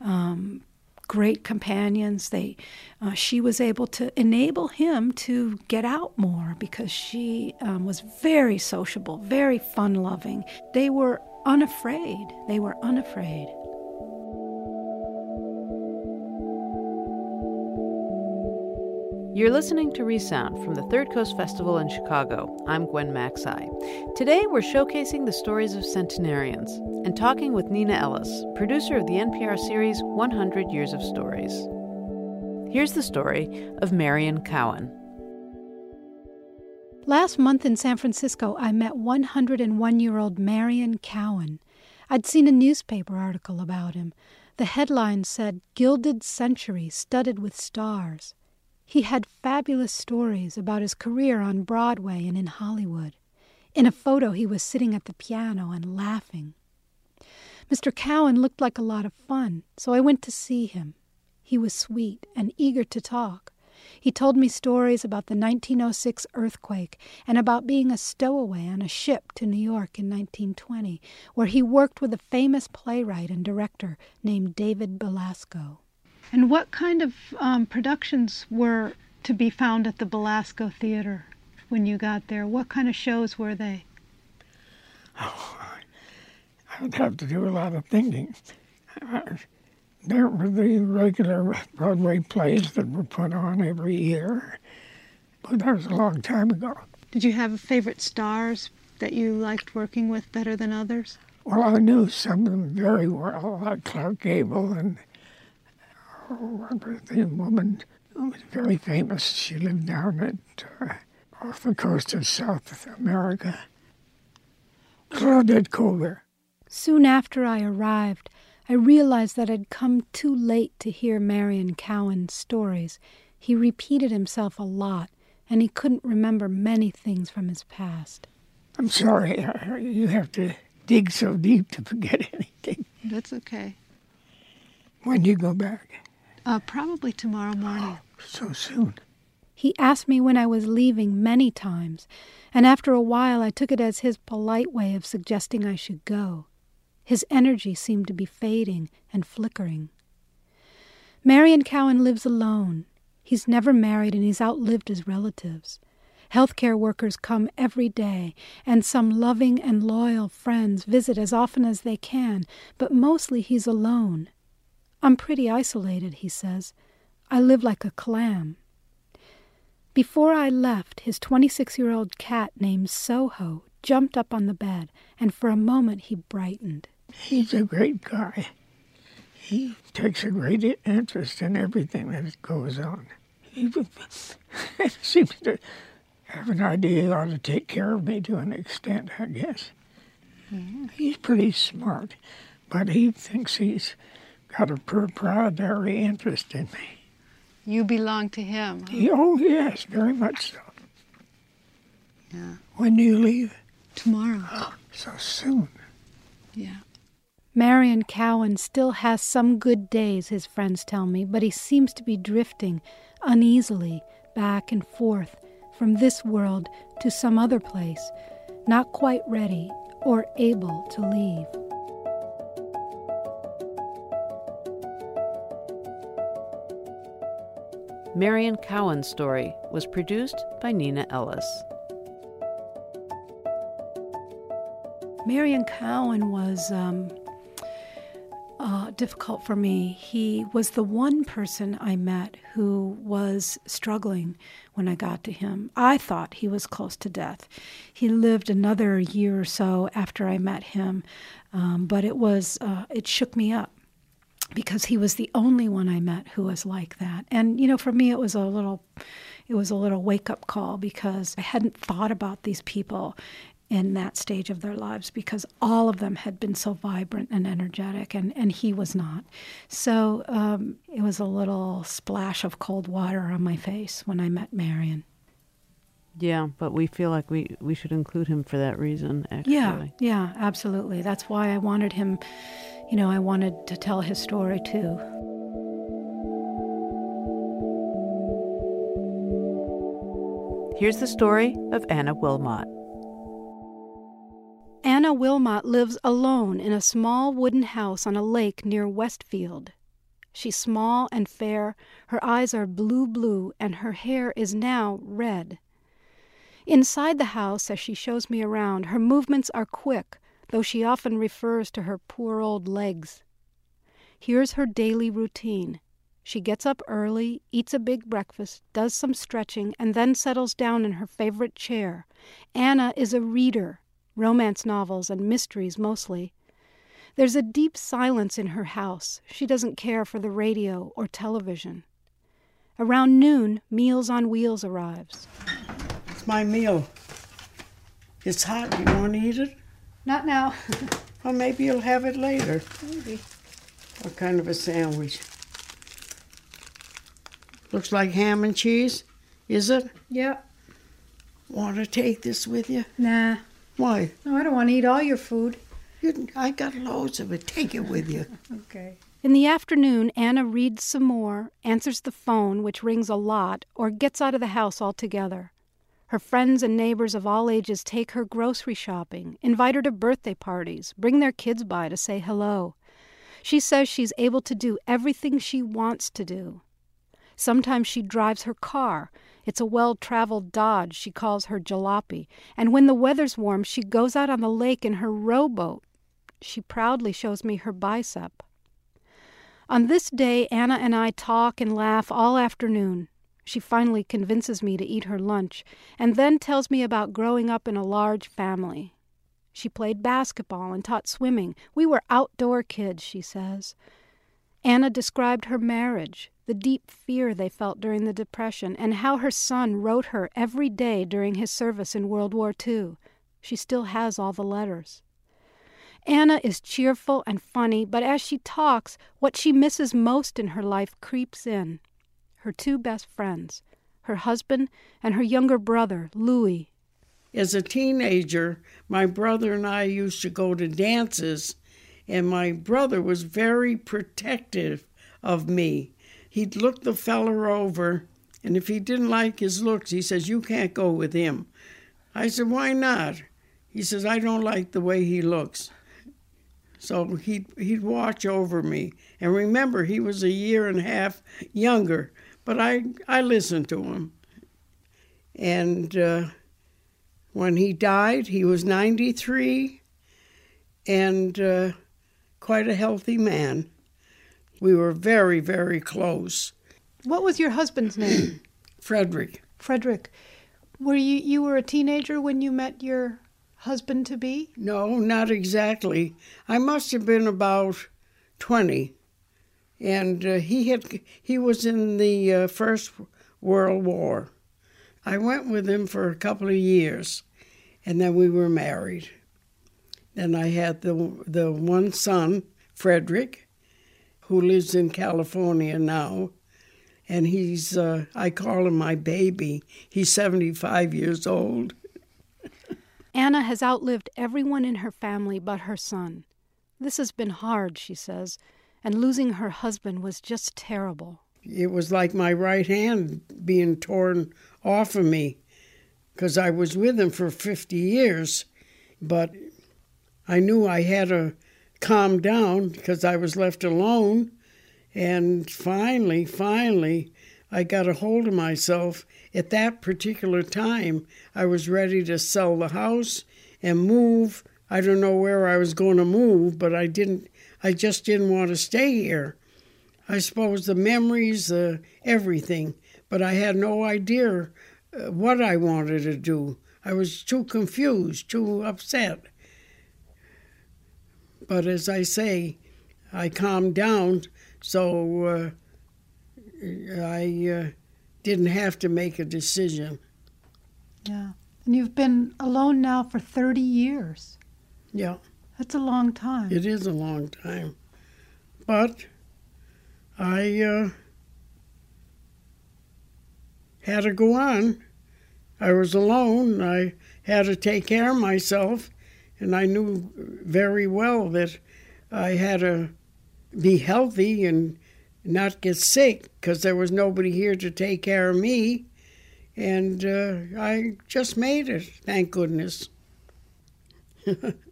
[SPEAKER 7] um, great companions. They, uh, she was able to enable him to get out more because she um, was very sociable, very fun loving. They were unafraid. They were unafraid.
[SPEAKER 2] You're listening to Resound from the Third Coast Festival in Chicago. I'm Gwen Macsai. Today we're showcasing the stories of centenarians and talking with Neenah Ellis, producer of the NPR series 100 Years of Stories. Here's the story of Marion Cowan.
[SPEAKER 7] Last month in San Francisco, I met 101 year old Marion Cowan. I'd seen a newspaper article about him. The headline said, Gilded Century Studded with Stars. He had fabulous stories about his career on Broadway and in Hollywood. In a photo, he was sitting at the piano and laughing. Mr. Cowan looked like a lot of fun, so I went to see him. He was sweet and eager to talk. He told me stories about the 1906 earthquake and about being a stowaway on a ship to New York in 1920, where he worked with a famous playwright and director named David Belasco. And what kind of um, productions were to be found at the Belasco Theater when you got there? What kind of shows were they?
[SPEAKER 15] I would have to do a lot of thinking. Uh, There were the regular Broadway plays that were put on every year, but that was a long time ago.
[SPEAKER 7] Did you have favorite stars that you liked working with better than others?
[SPEAKER 15] Well, I knew some of them very well, like Clark Gable and oh, what was the woman who was very famous. She lived down at uh, off the coast of South America. Claudette Colbert.
[SPEAKER 7] Soon after I arrived, I realized that I'd come too late to hear Marion Cowan's stories. He repeated himself a lot, and he couldn't remember many things from his past.
[SPEAKER 15] I'm sorry, you have to dig so deep to forget anything.
[SPEAKER 2] That's okay.
[SPEAKER 15] When do you go back?
[SPEAKER 2] Uh, probably tomorrow morning.
[SPEAKER 15] Oh, so soon.
[SPEAKER 7] He asked me when I was leaving many times, and after a while I took it as his polite way of suggesting I should go. His energy seemed to be fading and flickering. Marion Cowan lives alone. He's never married and he's outlived his relatives. Healthcare workers come every day, and some loving and loyal friends visit as often as they can, but mostly he's alone. I'm pretty isolated, he says. I live like a clam. Before I left, his 26 year old cat named Soho jumped up on the bed, and for a moment he brightened.
[SPEAKER 15] He's a great guy. He takes a great interest in everything that goes on. He seems to have an idea he ought to take care of me to an extent, I guess. Mm-hmm. He's pretty smart, but he thinks he's got a proprietary interest in me.
[SPEAKER 2] You belong to him.
[SPEAKER 15] Huh? Oh, yes, very much so.
[SPEAKER 2] Yeah.
[SPEAKER 15] When do you leave?
[SPEAKER 2] Tomorrow.
[SPEAKER 15] Oh, so soon.
[SPEAKER 2] Yeah.
[SPEAKER 7] Marion Cowan still has some good days, his friends tell me, but he seems to be drifting uneasily back and forth from this world to some other place, not quite ready or able to leave.
[SPEAKER 2] Marion Cowan's story was produced by Neenah Ellis.
[SPEAKER 7] Marion Cowan was um, uh, difficult for me. He was the one person I met who was struggling when I got to him. I thought he was close to death. He lived another year or so after I met him, um, but it was uh, it shook me up because he was the only one I met who was like that. And you know, for me, it was a little, it was a little wake up call because I hadn't thought about these people in that stage of their lives because all of them had been so vibrant and energetic, and, and he was not. So um, it was a little splash of cold water on my face when I met Marion.
[SPEAKER 2] Yeah, but we feel like we, we should include him for that reason, actually.
[SPEAKER 7] Yeah, yeah, absolutely. That's why I wanted him you know, I wanted to tell his story too.
[SPEAKER 2] Here's the story of Anna Wilmot.
[SPEAKER 7] Anna Wilmot lives alone in a small wooden house on a lake near Westfield. She's small and fair, her eyes are blue blue, and her hair is now red. Inside the house, as she shows me around, her movements are quick, though she often refers to her poor old legs. Here's her daily routine. She gets up early, eats a big breakfast, does some stretching, and then settles down in her favorite chair. Anna is a reader, romance novels and mysteries mostly. There's a deep silence in her house. She doesn't care for the radio or television. Around noon, Meals on Wheels arrives.
[SPEAKER 16] It's my meal. It's hot. You want to eat it?
[SPEAKER 9] Not now.
[SPEAKER 16] well, maybe you'll have it later.
[SPEAKER 9] Maybe.
[SPEAKER 16] What kind of a sandwich? Looks like ham and cheese. Is it?
[SPEAKER 9] Yep.
[SPEAKER 16] Want to take this with you?
[SPEAKER 9] Nah.
[SPEAKER 16] Why?
[SPEAKER 9] No, I don't want to eat all your food.
[SPEAKER 16] You, I got loads of it. Take it with you.
[SPEAKER 9] okay.
[SPEAKER 7] In the afternoon, Anna reads some more, answers the phone, which rings a lot, or gets out of the house altogether. Her friends and neighbors of all ages take her grocery shopping, invite her to birthday parties, bring their kids by to say hello. She says she's able to do everything she wants to do. Sometimes she drives her car. It's a well traveled Dodge she calls her jalopy. And when the weather's warm, she goes out on the lake in her rowboat. She proudly shows me her bicep. On this day, Anna and I talk and laugh all afternoon. She finally convinces me to eat her lunch and then tells me about growing up in a large family. She played basketball and taught swimming. We were outdoor kids, she says. Anna described her marriage, the deep fear they felt during the Depression, and how her son wrote her every day during his service in World War II. She still has all the letters. Anna is cheerful and funny, but as she talks, what she misses most in her life creeps in her two best friends, her husband and her younger brother, Louis.
[SPEAKER 16] As a teenager, my brother and I used to go to dances, and my brother was very protective of me. He'd look the feller over, and if he didn't like his looks, he says, You can't go with him. I said, Why not? He says, I don't like the way he looks. So he'd, he'd watch over me. And remember, he was a year and a half younger, but I, I listened to him. And uh, when he died, he was 93 and uh, quite a healthy man. We were very, very close.
[SPEAKER 9] What was your husband's name?
[SPEAKER 16] Frederick.
[SPEAKER 9] Frederick. Were you you were a teenager when you met your husband to be?
[SPEAKER 16] No, not exactly. I must have been about 20. And uh, he had he was in the uh, First World War. I went with him for a couple of years and then we were married. Then I had the the one son, Frederick, who lives in California now, and he's uh, I call him my baby. He's 75 years old.
[SPEAKER 7] Anna has outlived everyone in her family but her son. This has been hard, she says, and losing her husband was just terrible.
[SPEAKER 16] It was like my right hand being torn off of me because I was with him for 50 years, but I knew I had to calm down because I was left alone. And finally, finally, I got a hold of myself. At that particular time, I was ready to sell the house and move. I don't know where I was going to move, but I didn't. I just didn't want to stay here. I suppose the memories, uh, everything, but I had no idea uh, what I wanted to do. I was too confused, too upset. But as I say, I calmed down, so uh, I uh, didn't have to make a decision.
[SPEAKER 9] Yeah. And you've been alone now for 30 years.
[SPEAKER 16] Yeah.
[SPEAKER 9] That's a long time.
[SPEAKER 16] It is a long time. But I uh, had to go on. I was alone. I had to take care of myself, and I knew very well that I had to be healthy and not get sick because there was nobody here to take care of me. And uh, I just made it, thank goodness.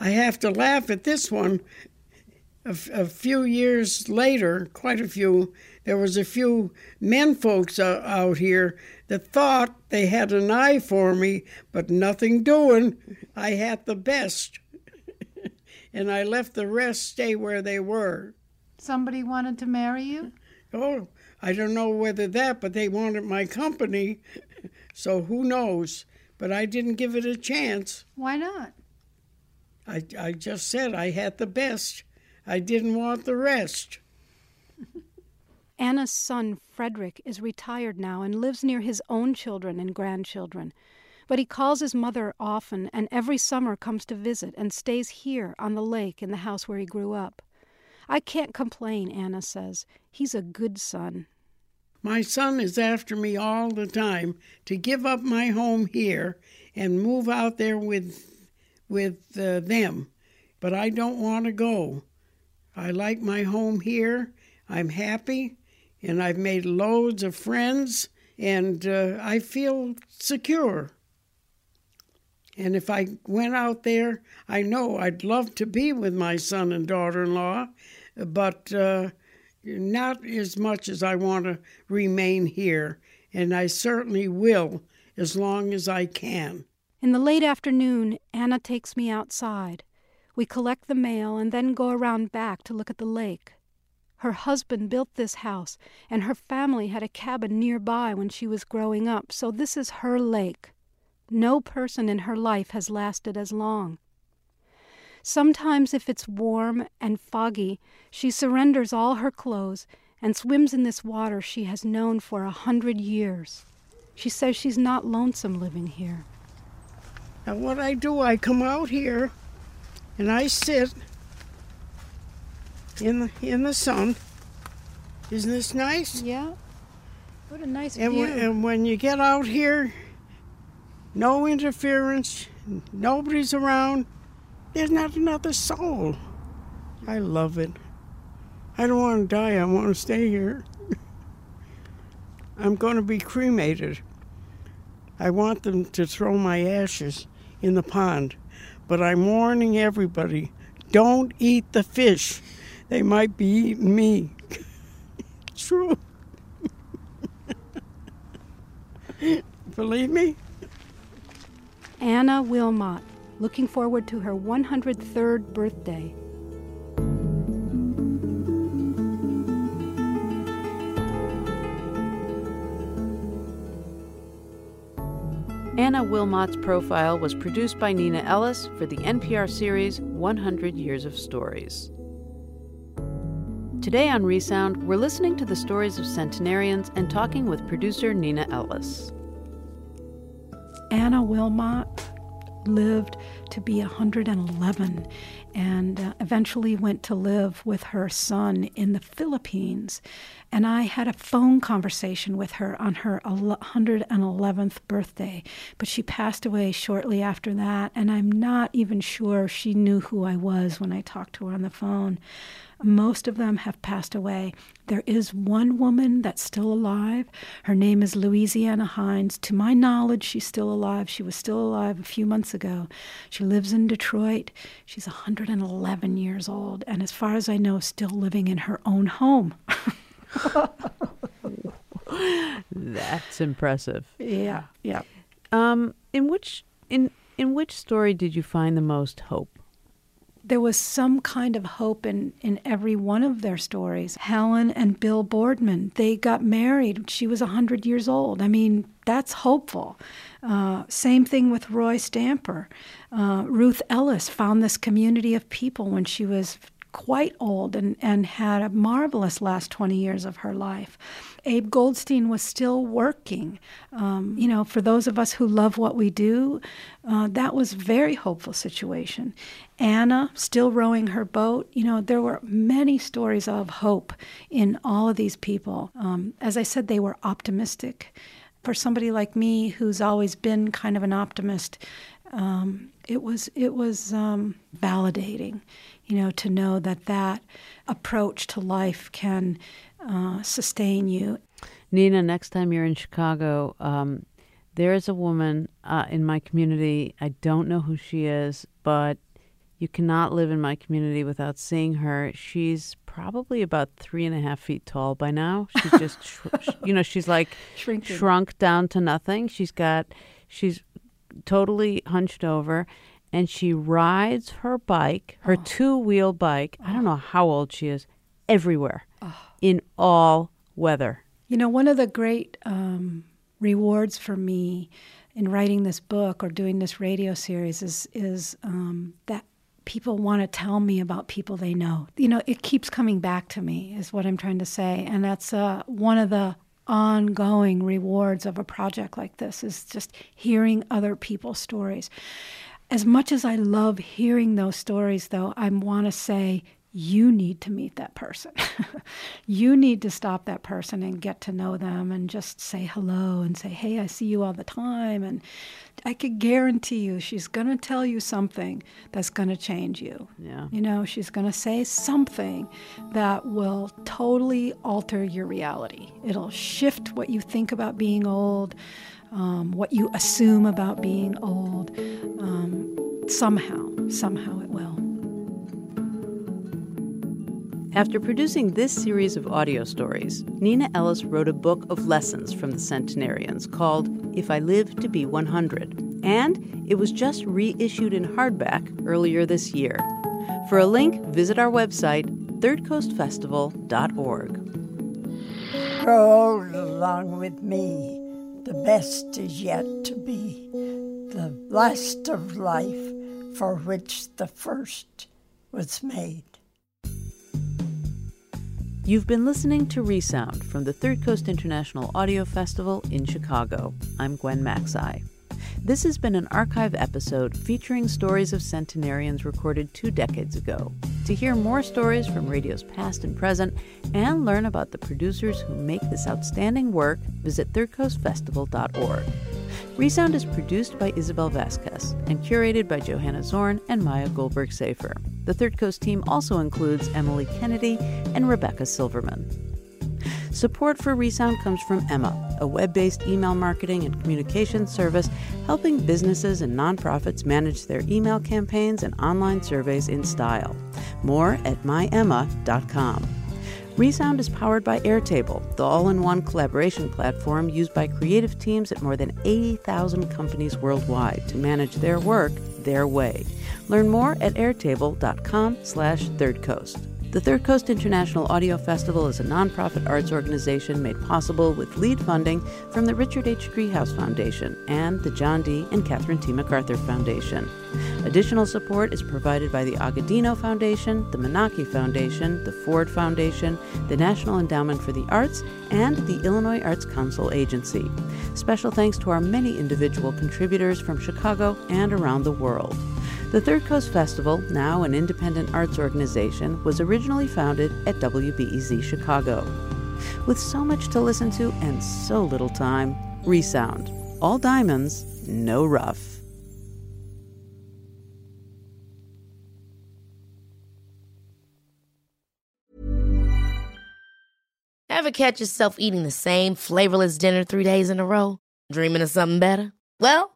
[SPEAKER 16] I have to laugh at this one. A, a, few years later, quite a few, there was a few men folks uh, out here that thought they had an eye for me, but nothing doing. I had the best. and I left the rest stay where they were.
[SPEAKER 9] Somebody wanted to marry you?
[SPEAKER 16] Oh, I don't know whether that, but they wanted my company. So who knows? But I didn't give it a chance.
[SPEAKER 9] Why not?
[SPEAKER 16] I, I just said I had the best. I didn't want the rest.
[SPEAKER 7] Anna's son, Frederick, is retired now and lives near his own children and grandchildren. But he calls his mother often and every summer comes to visit and stays here on the lake in the house where he grew up. I can't complain, Anna says. He's a good son.
[SPEAKER 16] My son is after me all the time to give up my home here and move out there with with uh, them, but I don't want to go. I like my home here. I'm happy, and I've made loads of friends, and uh, I feel secure. And if I went out there, I know I'd love to be with my son and daughter in law, but uh, not as much as I want to remain here, and I certainly will as long as I can.
[SPEAKER 7] In the late afternoon, Anna takes me outside. We collect the mail and then go around back to look at the lake. Her husband built this house, and her family had a cabin nearby when she was growing up, so this is her lake. No person in her life has lasted as long. Sometimes, if it's warm and foggy, she surrenders all her clothes and swims in this water she has known for a hundred years. She says she's not lonesome living here.
[SPEAKER 16] And what I do, I come out here and I sit in the in the sun. Isn't this nice?
[SPEAKER 7] Yeah. What a nice
[SPEAKER 16] And
[SPEAKER 7] view.
[SPEAKER 16] when, and when you get out here, no interference, nobody's around. There's not another soul. I love it. I don't want to die. I want to stay here. I'm going to be cremated. I want them to throw my ashes in the pond, but I'm warning everybody don't eat the fish. They might be eating me. True. Believe me?
[SPEAKER 7] Anna Wilmot, looking forward to her 103rd birthday.
[SPEAKER 2] Anna Wilmot's profile was produced by Neenah Ellis for the NPR series 100 Years of Stories. Today on Resound, we're listening to the stories of centenarians and talking with producer Neenah Ellis.
[SPEAKER 7] Anna Wilmot lived to be 111 and uh, eventually went to live with her son in the Philippines. And I had a phone conversation with her on her 111th birthday, but she passed away shortly after that, and I'm not even sure she knew who I was when I talked to her on the phone. Most of them have passed away. There is one woman that's still alive. Her name is Louisiana Hines. To my knowledge, she's still alive. She was still alive a few months ago. She lives in Detroit. She's 111 years old, and as far as I know, still living in her own home.
[SPEAKER 2] That's impressive.
[SPEAKER 7] Yeah, yeah.
[SPEAKER 2] Um, in which in in which story did you find the most hope?
[SPEAKER 7] there was some kind of hope in, in every one of their stories. Helen and Bill Boardman, they got married. She was 100 years old. I mean, that's hopeful. Uh, same thing with Roy Stamper. Uh, Ruth Ellis found this community of people when she was quite old and, and had a marvelous last 20 years of her life. Abe Goldstein was still working. Um, you know, for those of us who love what we do, uh, that was a very hopeful situation. Anna still rowing her boat. You know, there were many stories of hope in all of these people. Um, as I said, they were optimistic. For somebody like me, who's always been kind of an optimist, um, it was it was um, validating you know, to know that that approach to life can uh, sustain you.
[SPEAKER 2] Neenah, next time you're in Chicago, um, there is a woman uh, in my community. I don't know who she is, but you cannot live in my community without seeing her. She's probably about three and a half feet tall by now. She's just, sh- you know, she's like
[SPEAKER 7] Shrinking.
[SPEAKER 2] shrunk down to nothing. She's got, she's totally hunched over and she rides her bike, her oh. two wheel bike. I don't know how old she is, everywhere oh. in all weather.
[SPEAKER 7] You know, one of the great um, rewards for me in writing this book or doing this radio series is is um, that people want to tell me about people they know. You know, it keeps coming back to me, is what I'm trying to say, and that's uh, one of the ongoing rewards of a project like this is just hearing other people's stories as much as I love hearing those stories, though, I want to say you need to meet that person. you need to stop that person and get to know them and just say hello and say, hey, I see you all the time. And I could guarantee you she's going to tell you something that's going to change you.
[SPEAKER 2] Yeah.
[SPEAKER 7] You know, she's going to say something that will totally alter your reality. It'll shift what you think about being old um, what you assume about being old. Um, somehow, somehow it will.
[SPEAKER 2] After producing this series of audio stories, Neenah Ellis wrote a book of lessons from the centenarians called If I Live to Be 100. And it was just reissued in hardback earlier this year. For a link, visit our website, thirdcoastfestival.org.
[SPEAKER 3] Grow old along with me the best is yet to be, the last of life for which the first was made.
[SPEAKER 2] You've been listening to Resound from the Third Coast International Audio Festival in Chicago. I'm Gwen Macsai. This has been an archive episode featuring stories of centenarians recorded two decades ago. To hear more stories from radio's past and present and learn about the producers who make this outstanding work, visit thirdcoastfestival.org. Resound is produced by Isabel Vasquez and curated by Johanna Zorn and Maya Goldberg Safer. The Third Coast team also includes Emily Kennedy and Rebecca Silverman. Support for Resound comes from Emma, a web based email marketing and communications service helping businesses and nonprofits manage their email campaigns and online surveys in style. More at myemma.com. Resound is powered by Airtable, the all in one collaboration platform used by creative teams at more than 80,000 companies worldwide to manage their work their way. Learn more at airtable.com slash thirdcoast. The Third Coast International Audio Festival is a nonprofit arts organization made possible with lead funding from the Richard H. Driehaus Foundation and the John D. and Catherine T. MacArthur Foundation. Additional support is provided by the Agudino Foundation, the Menaki Foundation, the Ford Foundation, the National Endowment for the Arts, and the Illinois Arts Council Agency. Special thanks to our many individual contributors from Chicago and around the world. The Third Coast Festival, now an independent arts organization, was originally founded at WBEZ Chicago. With so much to listen to and so little time, Resound. All diamonds, no rough.
[SPEAKER 17] Ever catch yourself eating the same flavorless dinner three days in a row? Dreaming of something better? Well,